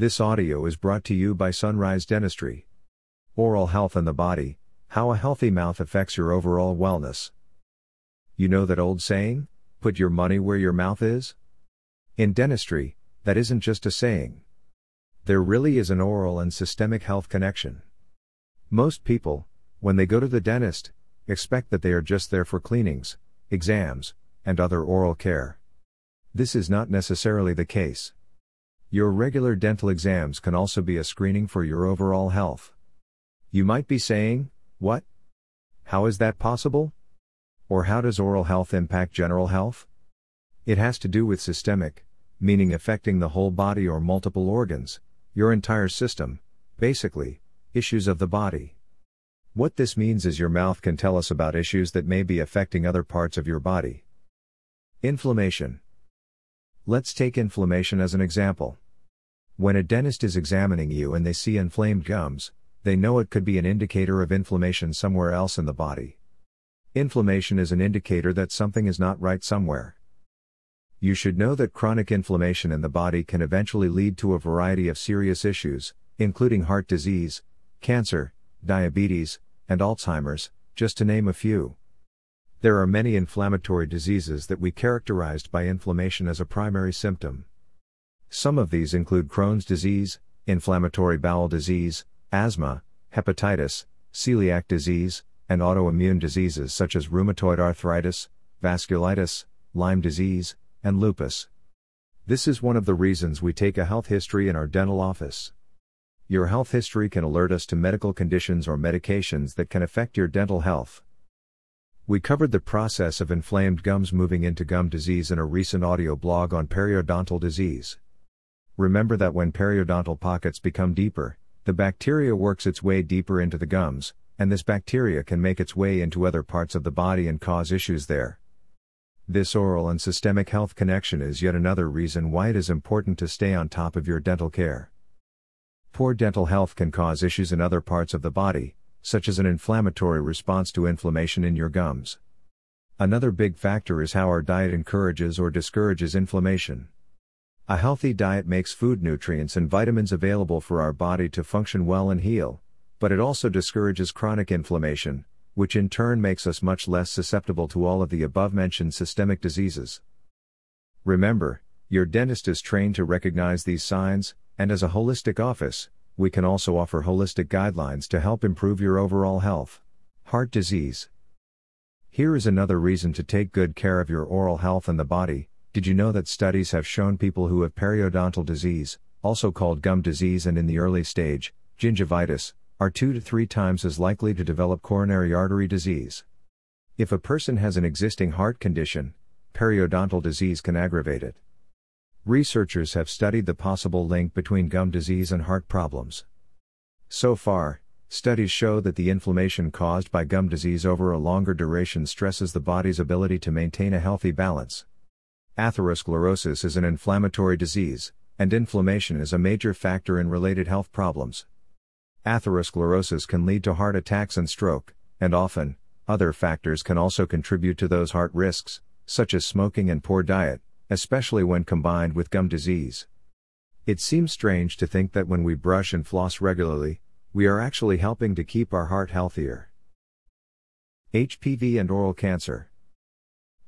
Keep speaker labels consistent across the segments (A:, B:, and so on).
A: This audio is brought to you by Sunrise Dentistry. Oral health and the body, how a healthy mouth affects your overall wellness. You know that old saying, put your money where your mouth is? In dentistry, that isn't just a saying. There really is an oral and systemic health connection. Most people, when they go to the dentist, expect that they are just there for cleanings, exams, and other oral care. This is not necessarily the case. Your regular dental exams can also be a screening for your overall health. You might be saying, What? How is that possible? Or how does oral health impact general health? It has to do with systemic, meaning affecting the whole body or multiple organs, your entire system, basically, issues of the body. What this means is your mouth can tell us about issues that may be affecting other parts of your body. Inflammation. Let's take inflammation as an example. When a dentist is examining you and they see inflamed gums, they know it could be an indicator of inflammation somewhere else in the body. Inflammation is an indicator that something is not right somewhere. You should know that chronic inflammation in the body can eventually lead to a variety of serious issues, including heart disease, cancer, diabetes, and Alzheimer's, just to name a few. There are many inflammatory diseases that we characterized by inflammation as a primary symptom. Some of these include Crohn's disease, inflammatory bowel disease, asthma, hepatitis, celiac disease, and autoimmune diseases such as rheumatoid arthritis, vasculitis, Lyme disease, and lupus. This is one of the reasons we take a health history in our dental office. Your health history can alert us to medical conditions or medications that can affect your dental health. We covered the process of inflamed gums moving into gum disease in a recent audio blog on periodontal disease. Remember that when periodontal pockets become deeper, the bacteria works its way deeper into the gums, and this bacteria can make its way into other parts of the body and cause issues there. This oral and systemic health connection is yet another reason why it is important to stay on top of your dental care. Poor dental health can cause issues in other parts of the body, such as an inflammatory response to inflammation in your gums. Another big factor is how our diet encourages or discourages inflammation. A healthy diet makes food nutrients and vitamins available for our body to function well and heal, but it also discourages chronic inflammation, which in turn makes us much less susceptible to all of the above mentioned systemic diseases. Remember, your dentist is trained to recognize these signs, and as a holistic office, we can also offer holistic guidelines to help improve your overall health. Heart disease. Here is another reason to take good care of your oral health and the body. Did you know that studies have shown people who have periodontal disease, also called gum disease and in the early stage, gingivitis, are two to three times as likely to develop coronary artery disease? If a person has an existing heart condition, periodontal disease can aggravate it. Researchers have studied the possible link between gum disease and heart problems. So far, studies show that the inflammation caused by gum disease over a longer duration stresses the body's ability to maintain a healthy balance. Atherosclerosis is an inflammatory disease, and inflammation is a major factor in related health problems. Atherosclerosis can lead to heart attacks and stroke, and often, other factors can also contribute to those heart risks, such as smoking and poor diet especially when combined with gum disease. It seems strange to think that when we brush and floss regularly, we are actually helping to keep our heart healthier. HPV and oral cancer.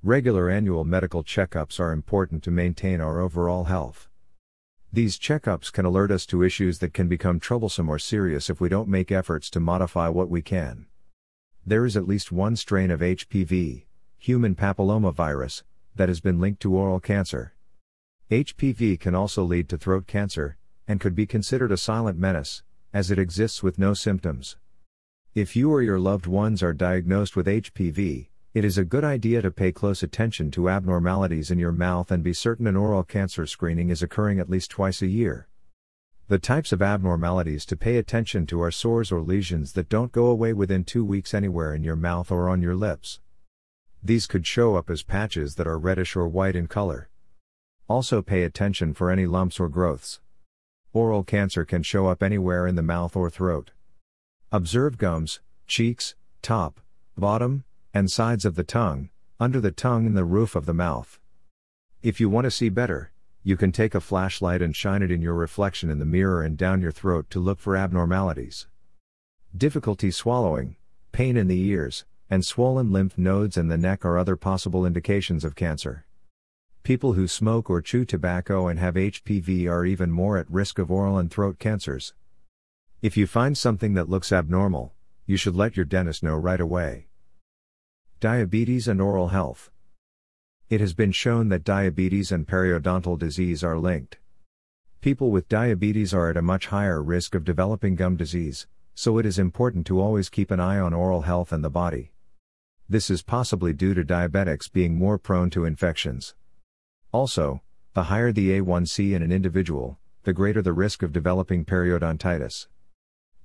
A: Regular annual medical checkups are important to maintain our overall health. These checkups can alert us to issues that can become troublesome or serious if we don't make efforts to modify what we can. There is at least one strain of HPV, human papillomavirus, that has been linked to oral cancer. HPV can also lead to throat cancer, and could be considered a silent menace, as it exists with no symptoms. If you or your loved ones are diagnosed with HPV, it is a good idea to pay close attention to abnormalities in your mouth and be certain an oral cancer screening is occurring at least twice a year. The types of abnormalities to pay attention to are sores or lesions that don't go away within two weeks anywhere in your mouth or on your lips. These could show up as patches that are reddish or white in color. Also pay attention for any lumps or growths. Oral cancer can show up anywhere in the mouth or throat. Observe gums, cheeks, top, bottom, and sides of the tongue, under the tongue and the roof of the mouth. If you want to see better, You can take a flashlight and shine it in your reflection in the mirror and down your throat to look for abnormalities. Difficulty swallowing, pain in the ears, and swollen lymph nodes in the neck are other possible indications of cancer. People who smoke or chew tobacco and have HPV are even more at risk of oral and throat cancers. If you find something that looks abnormal, you should let your dentist know right away. Diabetes and oral health. It has been shown that diabetes and periodontal disease are linked. People with diabetes are at a much higher risk of developing gum disease, so it is important to always keep an eye on oral health and the body. This is possibly due to diabetics being more prone to infections. Also, the higher the A1C in an individual, the greater the risk of developing periodontitis.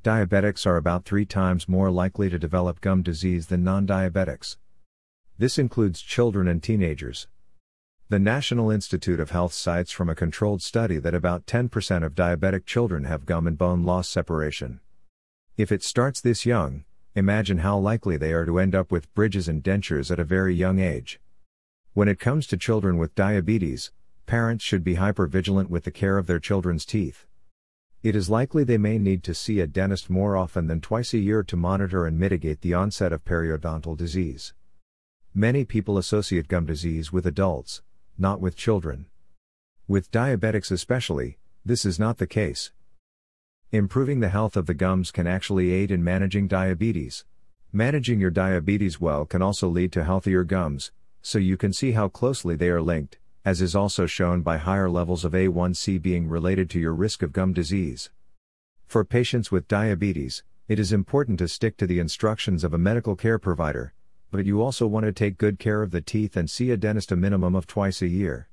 A: Diabetics are about three times more likely to develop gum disease than non diabetics. This includes children and teenagers. The National Institute of Health cites from a controlled study that about 10% of diabetic children have gum and bone loss separation. If it starts this young, imagine how likely they are to end up with bridges and dentures at a very young age. When it comes to children with diabetes, parents should be hypervigilant with the care of their children's teeth. It is likely they may need to see a dentist more often than twice a year to monitor and mitigate the onset of periodontal disease. Many people associate gum disease with adults, not with children. With diabetics especially, this is not the case. Improving the health of the gums can actually aid in managing diabetes. Managing your diabetes well can also lead to healthier gums, so you can see how closely they are linked, as is also shown by higher levels of A1C being related to your risk of gum disease. For patients with diabetes, it is important to stick to the instructions of a medical care provider, but you also want to take good care of the teeth and see a dentist a minimum of twice a year.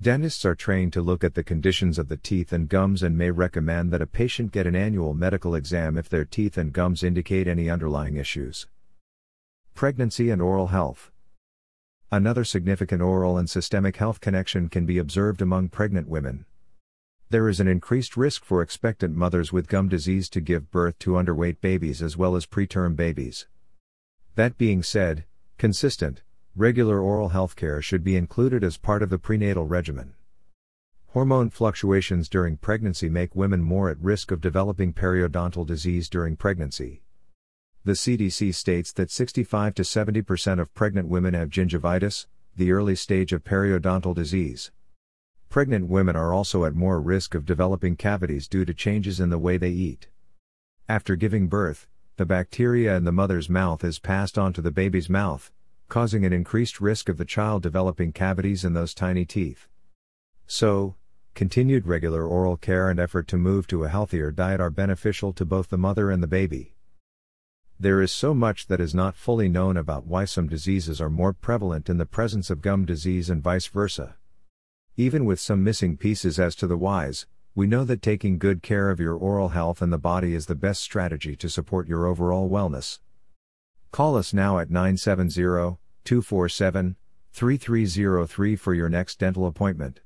A: Dentists are trained to look at the conditions of the teeth and gums and may recommend that a patient get an annual medical exam if their teeth and gums indicate any underlying issues. Pregnancy and oral health. Another significant oral and systemic health connection can be observed among pregnant women. There is an increased risk for expectant mothers with gum disease to give birth to underweight babies as well as preterm babies. That being said, consistent, regular oral health care should be included as part of the prenatal regimen. Hormone fluctuations during pregnancy make women more at risk of developing periodontal disease during pregnancy. The CDC states that 65 to 70% of pregnant women have gingivitis, the early stage of periodontal disease. Pregnant women are also at more risk of developing cavities due to changes in the way they eat. After giving birth, the bacteria in the mother's mouth is passed on to the baby's mouth, causing an increased risk of the child developing cavities in those tiny teeth. So, continued regular oral care and effort to move to a healthier diet are beneficial to both the mother and the baby. There is so much that is not fully known about why some diseases are more prevalent in the presence of gum disease and vice versa. Even with some missing pieces as to the whys, we know that taking good care of your oral health and the body is the best strategy to support your overall wellness. Call us now at 970 247 3303 for your next dental appointment.